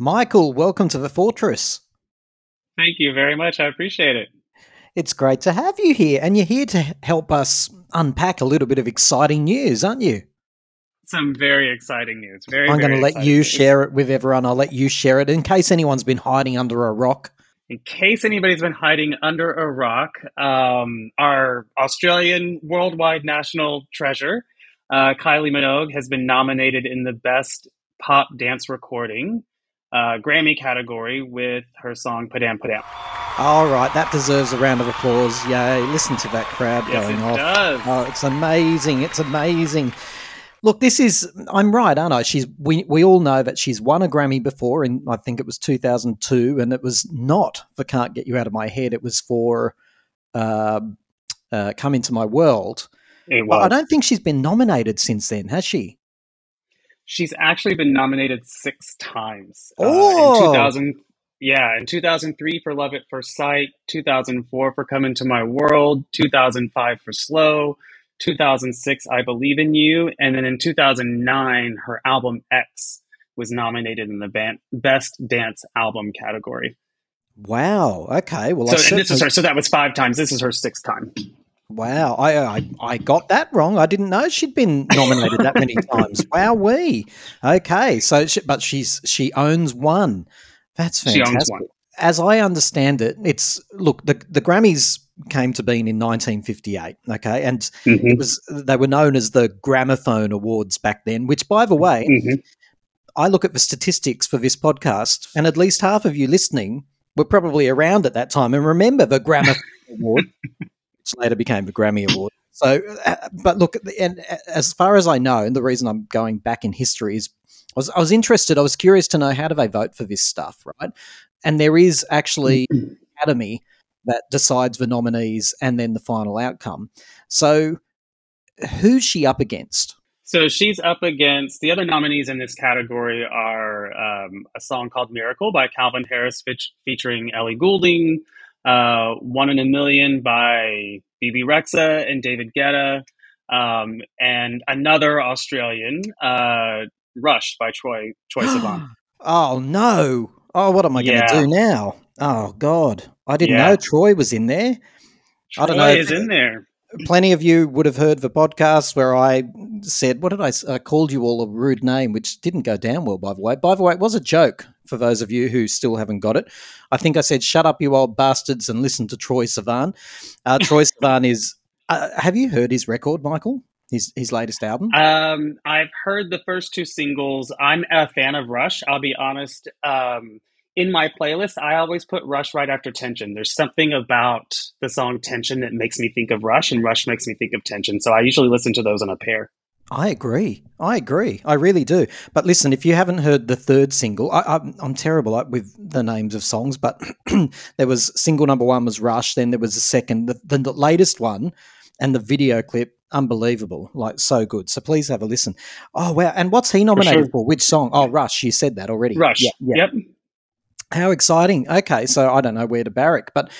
Michael, welcome to the Fortress. Thank you very much. I appreciate it. It's great to have you here, and you're here to help us unpack a little bit of exciting news, aren't you? Some very exciting news. Very. I'm going to let you news. share it with everyone. I'll let you share it in case anyone's been hiding under a rock. In case anybody's been hiding under a rock, um, our Australian worldwide national treasure, uh, Kylie Minogue, has been nominated in the Best Pop Dance Recording uh, Grammy category with her song Padam Padam. All right, that deserves a round of applause. Yay, listen to that crowd yes, going it off. Does. Oh, it's amazing. It's amazing. Look, this is I'm right, aren't I? She's we we all know that she's won a Grammy before and I think it was 2002 and it was not for Can't Get You Out of My Head. It was for uh, uh, Come Into My World. It was. I don't think she's been nominated since then, has she? She's actually been nominated six times. Oh, uh, in 2000, yeah, in 2003 for Love at First Sight, 2004 for Come Into My World, 2005 for Slow, 2006 I Believe in You, and then in 2009 her album X was nominated in the band, Best Dance Album category. Wow. Okay. Well, so, this is her. So that was five times. This is her sixth time. Wow, I, I, I got that wrong. I didn't know she'd been nominated that many times. Wow, we okay. So, she, but she's she owns one. That's fantastic. As I understand it, it's look the the Grammys came to being in 1958. Okay, and mm-hmm. it was they were known as the Gramophone Awards back then. Which, by the way, mm-hmm. I look at the statistics for this podcast, and at least half of you listening were probably around at that time and remember the Gramophone Award which later became the Grammy Award. So, uh, but look, and uh, as far as I know, and the reason I'm going back in history is I was, I was interested, I was curious to know how do they vote for this stuff, right? And there is actually Academy that decides the nominees and then the final outcome. So, who's she up against? So she's up against the other nominees in this category are um, a song called "Miracle" by Calvin Harris, featuring Ellie Goulding, uh, One in a Million by Bebe Rexha and David Guetta, um, and another Australian, uh, Rush by Troy Troye Sivan. oh no! Oh, what am I going to do now? Oh God, I didn't yeah. know Troye was in there. Troye I don't know. Is in there plenty of you would have heard the podcast where I said, "What did I? I called you all a rude name," which didn't go down well, by the way. By the way, it was a joke for those of you who still haven't got it. I think I said, "Shut up, you old bastards," and listen to Troye Sivan. Uh, Troye Sivan is. Uh, have you heard his record, Michael? His his latest album. Um, I've heard the first two singles. I'm a fan of Rush. I'll be honest. Um, in my playlist, I always put Rush right after Tension. There's something about the song Tension that makes me think of Rush, and Rush makes me think of Tension. So I usually listen to those in a pair. I agree. I agree. I really do. But listen, if you haven't heard the third single, I, am terrible with the names of songs, but there was single number one was Rush. Then there was a second, the, the, the latest one, and the video clip, unbelievable, like so good. So please have a listen. Oh wow! And what's he nominated for? Sure. for? Which song? Oh, Rush. You said that already. Rush. Yeah, yeah. Yep. How exciting. Okay, so I don't know where to barrack, but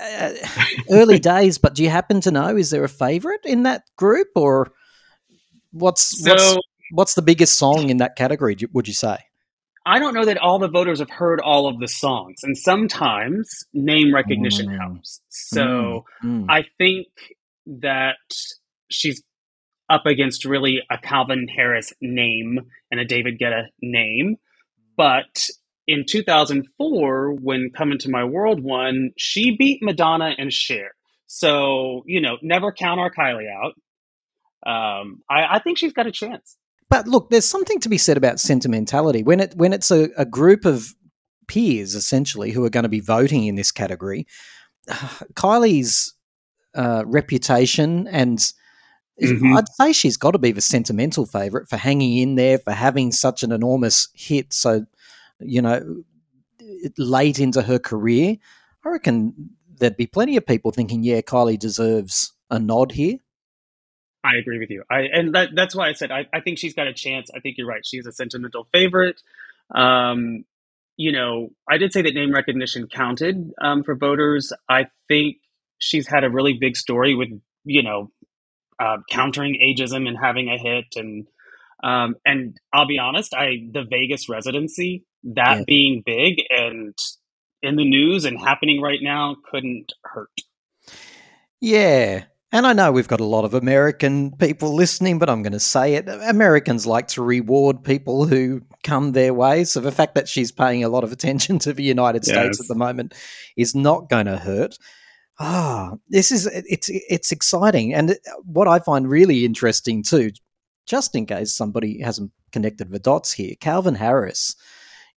uh, early days, but do you happen to know is there a favorite in that group or what's so, what's what's the biggest song in that category would you say? I don't know that all the voters have heard all of the songs, and sometimes name recognition mm. helps. So mm. Mm. I think that she's up against really a Calvin Harris name and a David Guetta name, but in 2004, when Come Into My World won, she beat Madonna and Cher. So, you know, never count our Kylie out. Um, I, I think she's got a chance. But look, there's something to be said about sentimentality when it when it's a, a group of peers essentially who are going to be voting in this category. Kylie's uh, reputation and mm-hmm. I'd say she's got to be the sentimental favorite for hanging in there, for having such an enormous hit so you know, late into her career, I reckon there'd be plenty of people thinking, yeah, Kylie deserves a nod here. I agree with you. I and that, that's why I said I, I think she's got a chance. I think you're right. She's a sentimental favorite. Um, you know, I did say that name recognition counted um, for voters. I think she's had a really big story with you know uh, countering ageism and having a hit and um, and I'll be honest, I the Vegas residency that yeah. being big and in the news and happening right now couldn't hurt. Yeah. And I know we've got a lot of American people listening, but I'm going to say it. Americans like to reward people who come their way. So the fact that she's paying a lot of attention to the United States at the moment is not going to hurt. Ah, oh, this is it's it's exciting, and what I find really interesting too, just in case somebody hasn't connected the dots here, Calvin Harris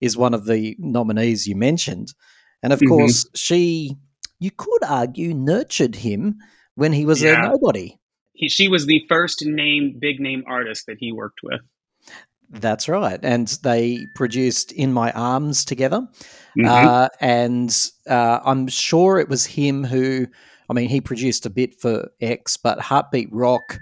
is one of the nominees you mentioned, and of mm-hmm. course she, you could argue, nurtured him when he was yeah. a nobody. He, she was the first name, big name artist that he worked with. That's right. And they produced In My Arms together. Mm-hmm. Uh, and uh, I'm sure it was him who, I mean, he produced a bit for X, but Heartbeat Rock,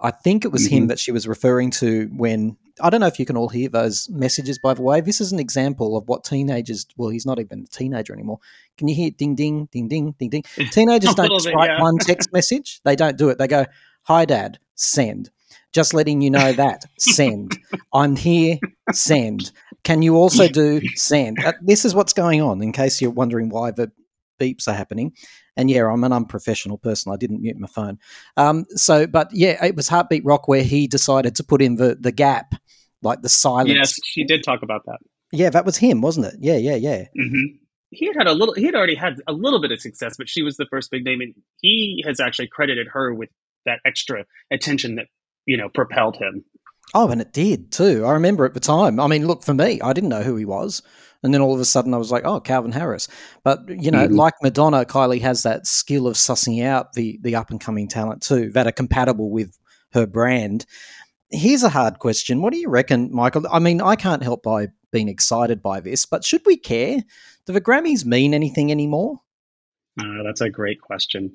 I think it was mm-hmm. him that she was referring to when. I don't know if you can all hear those messages, by the way. This is an example of what teenagers, well, he's not even a teenager anymore. Can you hear ding, ding, ding, ding, ding, ding? Teenagers don't bit, write yeah. one text message. They don't do it. They go, hi, dad, send. Just letting you know that. Send. I'm here. Send. Can you also do send? Uh, this is what's going on in case you're wondering why the beeps are happening. And yeah, I'm an unprofessional person. I didn't mute my phone. Um, so, but yeah, it was Heartbeat Rock where he decided to put in the, the gap, like the silence. Yes, she did talk about that. Yeah, that was him, wasn't it? Yeah, yeah, yeah. Mm-hmm. He had had a little. He had already had a little bit of success, but she was the first big name, and he has actually credited her with that extra attention that you know, propelled him. Oh, and it did too. I remember at the time. I mean, look, for me, I didn't know who he was. And then all of a sudden I was like, oh, Calvin Harris. But, you know, mm-hmm. like Madonna, Kylie has that skill of sussing out the, the up and coming talent too that are compatible with her brand. Here's a hard question. What do you reckon, Michael? I mean, I can't help by being excited by this, but should we care? Do the Grammys mean anything anymore? Uh, that's a great question.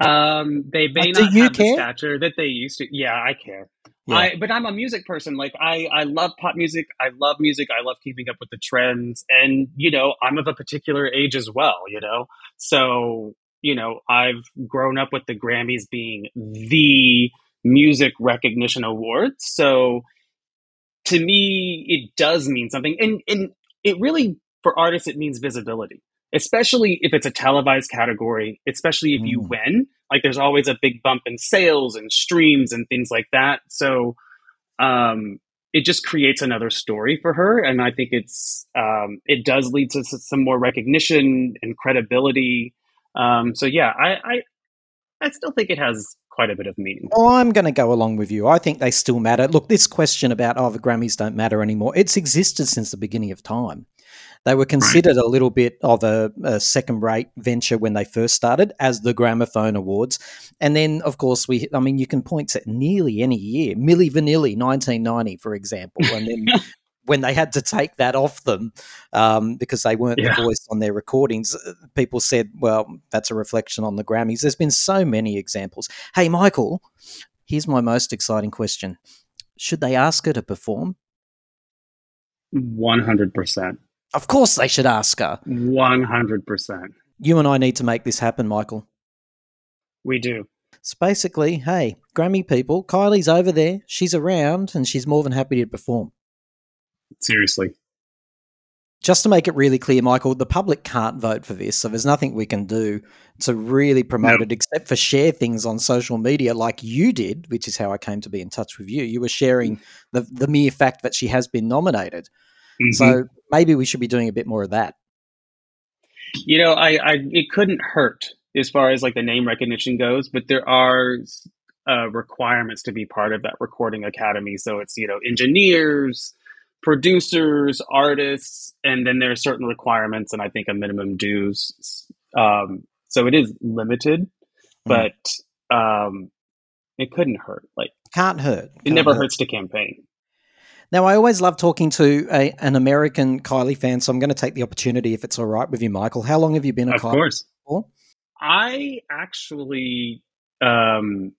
Um, they may not have care? the stature that they used to. Yeah, I care. I, but I'm a music person. Like I, I love pop music. I love music. I love keeping up with the trends. And you know, I'm of a particular age as well. You know, so you know, I've grown up with the Grammys being the music recognition award. So to me, it does mean something, and and it really for artists it means visibility especially if it's a televised category, especially if you mm. win. Like there's always a big bump in sales and streams and things like that. So um, it just creates another story for her, and I think it's um, it does lead to some more recognition and credibility. Um, so yeah, I, I I still think it has quite a bit of meaning. Oh, I'm going to go along with you. I think they still matter. Look, this question about oh the Grammys don't matter anymore. It's existed since the beginning of time. They were considered right. a little bit of a, a second rate venture when they first started as the Gramophone Awards. And then, of course, we, I mean, you can point to nearly any year. Milli Vanilli, 1990, for example. And then when they had to take that off them um, because they weren't yeah. the voice on their recordings, uh, people said, well, that's a reflection on the Grammys. There's been so many examples. Hey, Michael, here's my most exciting question Should they ask her to perform? 100%. Of course, they should ask her. 100%. You and I need to make this happen, Michael. We do. It's basically, hey, Grammy people, Kylie's over there. She's around and she's more than happy to perform. Seriously. Just to make it really clear, Michael, the public can't vote for this, so there's nothing we can do to really promote no. it except for share things on social media like you did, which is how I came to be in touch with you. You were sharing mm. the, the mere fact that she has been nominated. Mm-hmm. So maybe we should be doing a bit more of that. You know, I, I it couldn't hurt as far as like the name recognition goes, but there are uh, requirements to be part of that recording academy. So it's you know engineers, producers, artists, and then there are certain requirements, and I think a minimum dues. Um, so it is limited, mm. but um, it couldn't hurt. Like can't hurt. Can't it never hurt. hurts to campaign. Now, I always love talking to a, an American Kylie fan, so I'm going to take the opportunity if it's all right with you, Michael. How long have you been a of Kylie course. for? I actually um,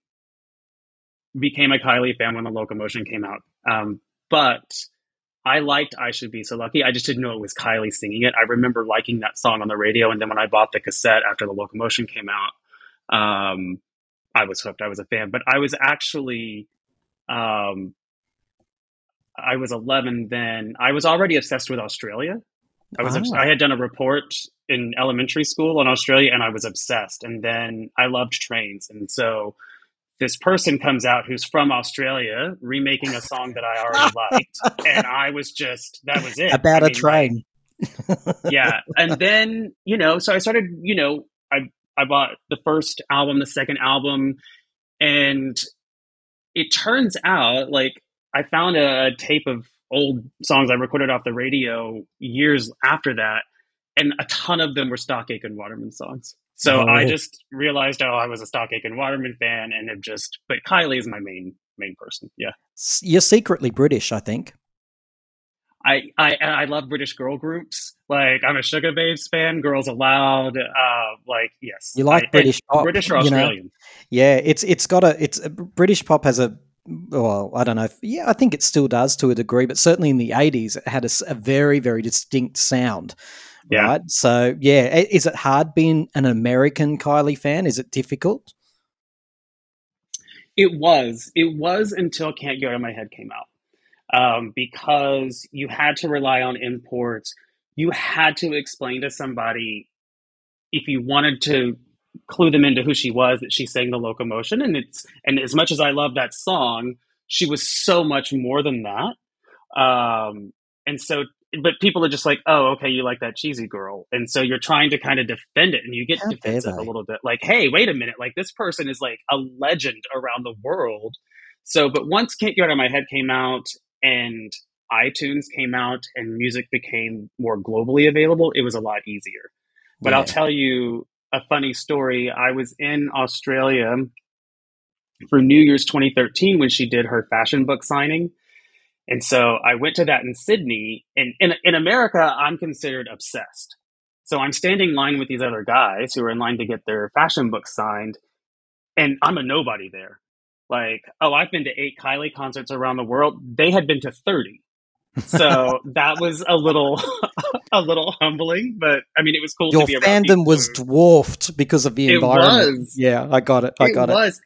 became a Kylie fan when the Locomotion came out, um, but I liked "I Should Be So Lucky." I just didn't know it was Kylie singing it. I remember liking that song on the radio, and then when I bought the cassette after the Locomotion came out, um, I was hooked. I was a fan, but I was actually um, I was 11 then, I was already obsessed with Australia. I was oh. I had done a report in elementary school in Australia and I was obsessed. And then I loved trains. And so this person comes out who's from Australia remaking a song that I already liked. And I was just that was it. About I mean, a train. Like, yeah. And then, you know, so I started, you know, I I bought the first album, the second album, and it turns out like I found a tape of old songs I recorded off the radio years after that, and a ton of them were Stock Aitken Waterman songs. So oh. I just realized, oh, I was a Stock Aitken Waterman fan, and have just. But Kylie is my main main person. Yeah, you're secretly British, I think. I, I I love British girl groups. Like I'm a Sugababes fan. Girls Aloud. Uh, like yes, you like I, British pop, British or Australian? Know? Yeah, it's it's got a it's a, British pop has a well, I don't know. If, yeah, I think it still does to a degree, but certainly in the 80s, it had a, a very, very distinct sound. Yeah. Right. So, yeah, is it hard being an American Kylie fan? Is it difficult? It was. It was until Can't Get Out of My Head came out. Um, because you had to rely on imports. You had to explain to somebody if you wanted to clue them into who she was that she sang the locomotion. And it's and as much as i love that song she was so much more than that. Um and so but people are just like oh okay you like that cheesy girl. And so you're trying to kind of defend it and you get How defensive a little bit. Like hey wait a minute like this person is like a legend around the world. So but once can't get out of my head came out and itunes came out and music became more globally available it was a lot easier. But yeah. I'll tell you, a funny story. I was in Australia for New Year's 2013 when she did her fashion book signing. And so I went to that in Sydney. And in, in America, I'm considered obsessed. So I'm standing in line with these other guys who are in line to get their fashion book signed. And I'm a nobody there. Like, oh, I've been to eight Kylie concerts around the world. They had been to 30 so that was a little a little humbling but i mean it was cool your fandom was dwarfed because of the environment was. yeah i got it i it got was. it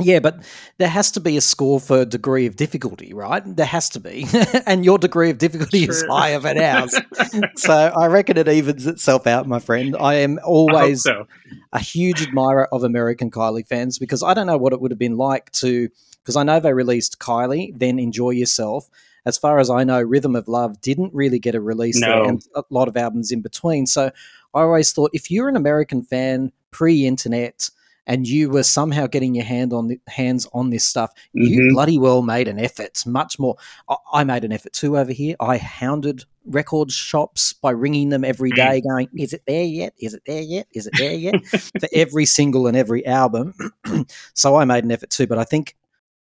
yeah, but there has to be a score for degree of difficulty, right? There has to be. and your degree of difficulty is higher than ours. so I reckon it evens itself out, my friend. I am always I so. a huge admirer of American Kylie fans because I don't know what it would have been like to, because I know they released Kylie, then Enjoy Yourself, as far as I know, Rhythm of Love didn't really get a release no. there, and a lot of albums in between. So I always thought if you're an American fan pre-internet and you were somehow getting your hand on the, hands on this stuff, mm-hmm. you bloody well made an effort. Much more, I, I made an effort too over here. I hounded record shops by ringing them every day, going, "Is it there yet? Is it there yet? Is it there yet?" for every single and every album. so I made an effort too, but I think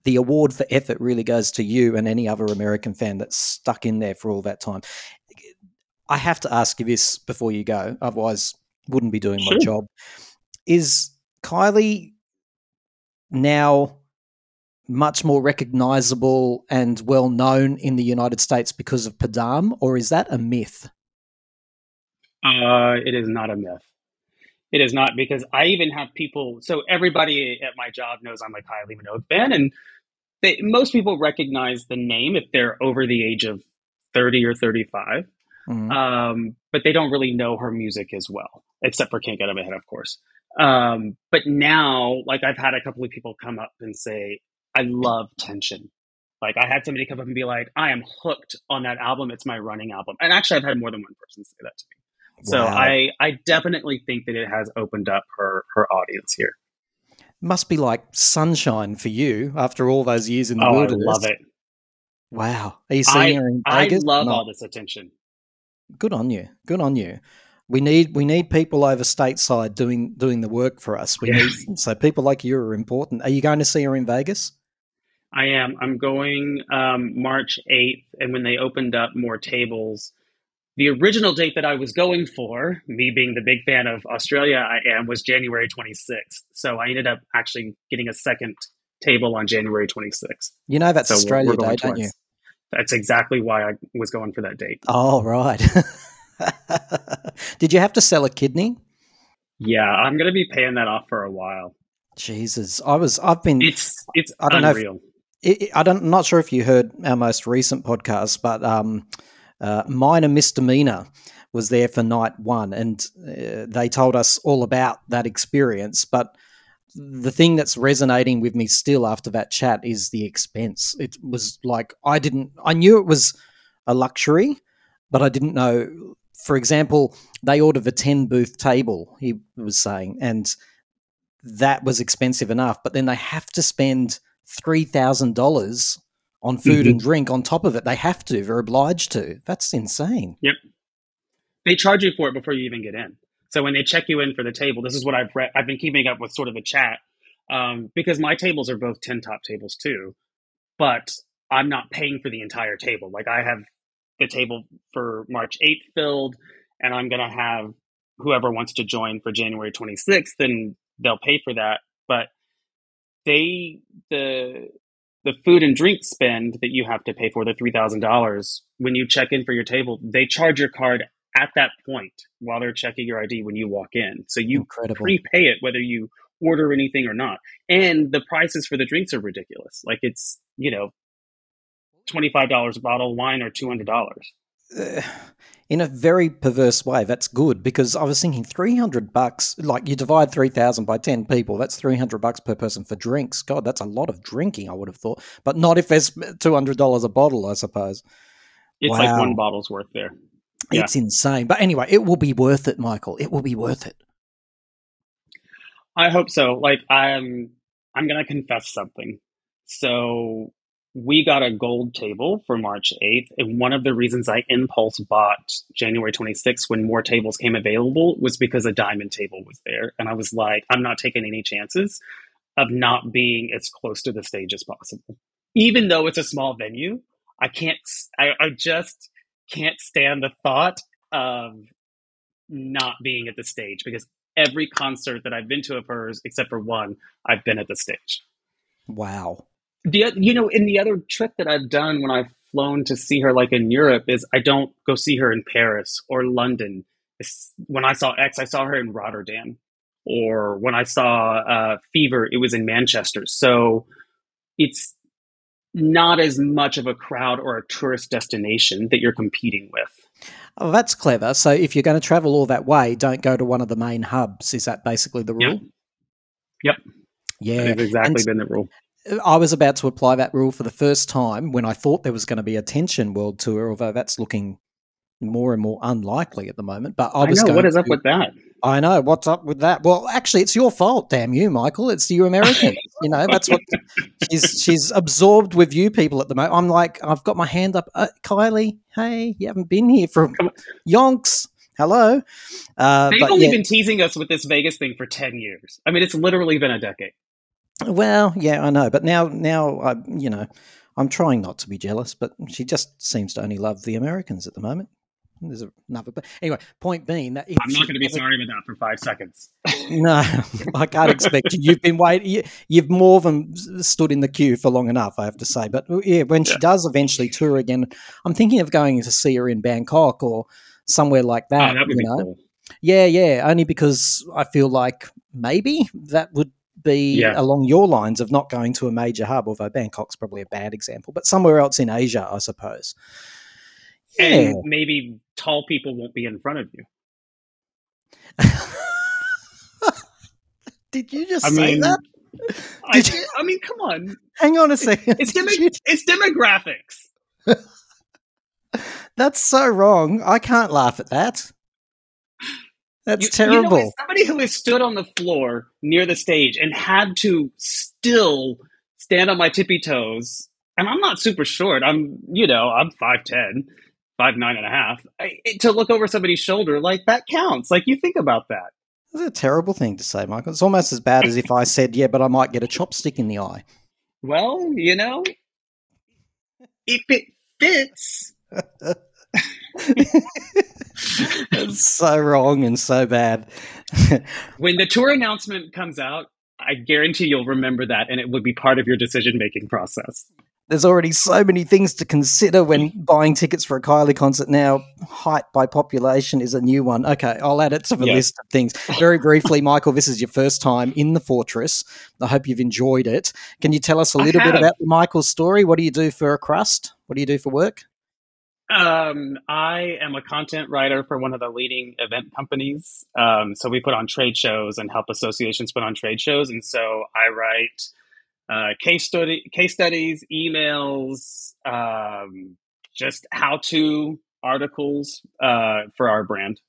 the award for effort really goes to you and any other American fan that's stuck in there for all that time. I have to ask you this before you go, otherwise, wouldn't be doing sure. my job. Is Kylie now much more recognizable and well known in the United States because of Padam, or is that a myth? Uh, it is not a myth. It is not because I even have people. So everybody at my job knows I'm a Kylie Minogue fan, and they, most people recognize the name if they're over the age of 30 or 35. Mm-hmm. Um, but they don't really know her music as well, except for Can't Get Out of My Head, of course. Um, but now, like, I've had a couple of people come up and say, I love Tension. Like, I had somebody come up and be like, I am hooked on that album. It's my running album. And actually, I've had more than one person say that to me. Wow. So I, I definitely think that it has opened up her, her audience here must be like sunshine for you after all those years in the oh, wilderness. I love it. Wow. Are you seeing I, her in Vegas? I love all this attention. Good on you. Good on you. We need we need people over stateside doing doing the work for us. We need so people like you are important. Are you going to see her in Vegas? I am. I'm going um, March 8th, and when they opened up more tables, the original date that I was going for, me being the big fan of Australia I am, was January 26th. So I ended up actually getting a second table on January 26th. You know that's so Australia we're, we're Day, don't you? That's exactly why I was going for that date. Oh, right. Did you have to sell a kidney? Yeah, I'm going to be paying that off for a while. Jesus, I was. I've been. It's it's I don't unreal. Know if, it, it, I don't, I'm not sure if you heard our most recent podcast, but um, uh, minor misdemeanor was there for night one, and uh, they told us all about that experience. But the thing that's resonating with me still after that chat is the expense. It was like I didn't, I knew it was a luxury, but I didn't know. For example, they ordered a ten booth table. He was saying, and that was expensive enough. But then they have to spend three thousand dollars on food mm-hmm. and drink on top of it. They have to. They're obliged to. That's insane. Yep. They charge you for it before you even get in. So when they check you in for the table, this is what I've read. I've been keeping up with sort of a chat um, because my tables are both ten top tables too, but I'm not paying for the entire table. Like I have the table for March 8th filled, and I'm gonna have whoever wants to join for January 26th, then they'll pay for that. But they the the food and drink spend that you have to pay for the three thousand dollars when you check in for your table, they charge your card at that point while they're checking your ID when you walk in. So you Incredible. prepay it whether you order anything or not. And the prices for the drinks are ridiculous. Like it's you know twenty five dollars a bottle of wine or two hundred dollars. Uh, in a very perverse way, that's good because I was thinking 300 bucks, like you divide 3,000 by 10 people, that's 300 bucks per person for drinks. God, that's a lot of drinking, I would have thought. But not if there's $200 a bottle, I suppose. It's wow. like one bottle's worth there. Yeah. It's insane. But anyway, it will be worth it, Michael. It will be worth it. I hope so. Like I'm I'm going to confess something. So we got a gold table for March 8th. And one of the reasons I impulse bought January 26th when more tables came available was because a diamond table was there. And I was like, I'm not taking any chances of not being as close to the stage as possible. Even though it's a small venue, I can't, I, I just can't stand the thought of not being at the stage because every concert that I've been to of hers, except for one, I've been at the stage. Wow the you know in the other trip that I've done when I've flown to see her like in Europe is I don't go see her in Paris or London. It's, when I saw X, I saw her in Rotterdam, or when I saw uh, Fever, it was in Manchester. So it's not as much of a crowd or a tourist destination that you're competing with. Oh, that's clever. So if you're going to travel all that way, don't go to one of the main hubs. Is that basically the rule? Yep. yep. Yeah, That's exactly and, been the rule. I was about to apply that rule for the first time when I thought there was going to be a tension world tour, although that's looking more and more unlikely at the moment. But I was I know, what is to, up with that? I know what's up with that. Well, actually, it's your fault, damn you, Michael. It's you Americans. you know that's what she's she's absorbed with you people at the moment. I'm like, I've got my hand up, uh, Kylie. Hey, you haven't been here for yonks. Hello. Uh, They've only yeah. been teasing us with this Vegas thing for ten years. I mean, it's literally been a decade. Well, yeah, I know, but now, now I, you know, I'm trying not to be jealous, but she just seems to only love the Americans at the moment. There's another, but anyway, point being that I'm not going to be sorry about that for five seconds. no, I can't expect you. You've been waiting. You, have more than stood in the queue for long enough, I have to say. But yeah, when yeah. she does eventually tour again, I'm thinking of going to see her in Bangkok or somewhere like oh, that. Oh, that would you be know? cool. Yeah, yeah. Only because I feel like maybe that would be yeah. along your lines of not going to a major hub, although Bangkok's probably a bad example, but somewhere else in Asia, I suppose. Yeah. And maybe tall people won't be in front of you. Did you just I say mean, that? I, you? I, mean, come on. Hang on a second. It's, demo- it's demographics. That's so wrong. I can't laugh at that. That's you, terrible. You know, somebody who has stood on the floor near the stage and had to still stand on my tippy toes, and I'm not super short. I'm, you know, I'm 5'10, five nine and a half. I, eh, to look over somebody's shoulder, like that counts. Like you think about that. That's a terrible thing to say, Michael. It's almost as bad as if I said, "Yeah, but I might get a chopstick in the eye." Well, you know, if it fits. it's so wrong and so bad. when the tour announcement comes out, I guarantee you'll remember that and it would be part of your decision making process. there's already so many things to consider when mm. buying tickets for a Kylie concert. Now, height by population is a new one. Okay, I'll add it to the list of things. Very briefly, Michael, this is your first time in the Fortress. I hope you've enjoyed it. Can you tell us a little bit about Michael's story? What do you do for a crust? What do you do for work? Um, I am a content writer for one of the leading event companies. Um, so we put on trade shows and help associations put on trade shows. And so I write uh, case study, case studies, emails, um, just how to articles uh, for our brand,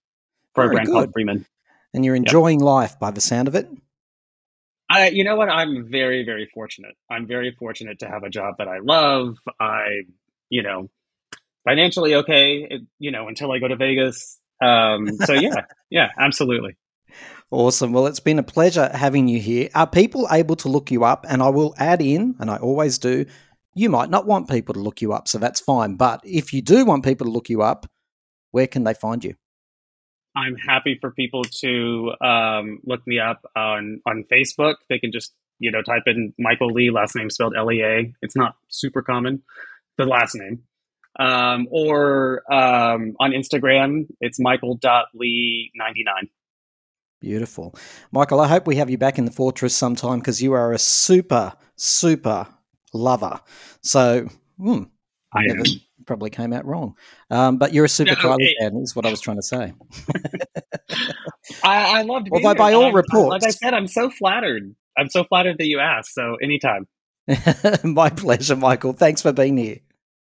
for Very our brand good. called Freeman. And you're enjoying yep. life by the sound of it. I, you know what? I'm very, very fortunate. I'm very fortunate to have a job that I love. I, you know, financially okay, it, you know, until I go to Vegas. Um, so yeah, yeah, absolutely. Awesome. Well, it's been a pleasure having you here. Are people able to look you up? And I will add in, and I always do, you might not want people to look you up, so that's fine. But if you do want people to look you up, where can they find you? I'm happy for people to um, look me up on on Facebook. They can just you know type in Michael Lea, last name spelled L E A. It's not super common, the last name. Um, or um, on Instagram, it's michael.lea99. Beautiful. Michael, I hope we have you back in the fortress sometime because you are a super, super lover. So, hmm, I never, probably came out wrong. Um, but you're a super no, Kylie fan, is what I was trying to say. I, I loved Although, by all I'm, reports. Like I said, I'm so flattered. I'm so flattered that you asked. So, anytime. My pleasure, Michael. Thanks for being here.